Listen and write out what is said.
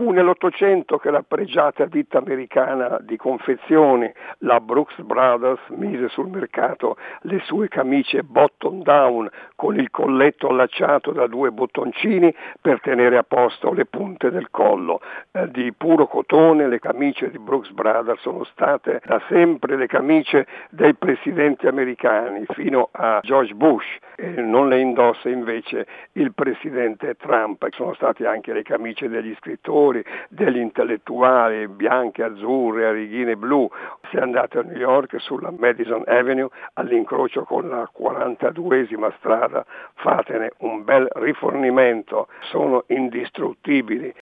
Fu nell'Ottocento che la pregiata ditta americana di confezioni, la Brooks Brothers, mise sul mercato le sue camicie bottom down con il colletto allacciato da due bottoncini per tenere a posto le punte del collo. Eh, di puro cotone le camicie di Brooks Brothers sono state da sempre le camicie dei presidenti americani fino a George Bush e non le indossa invece il presidente Trump. Sono state anche le camicie degli scrittori, degli intellettuali, bianche, azzurre, a righine blu. Se andate a New York sulla Madison Avenue all'incrocio con la 42esima strada fatene un bel rifornimento, sono indistruttibili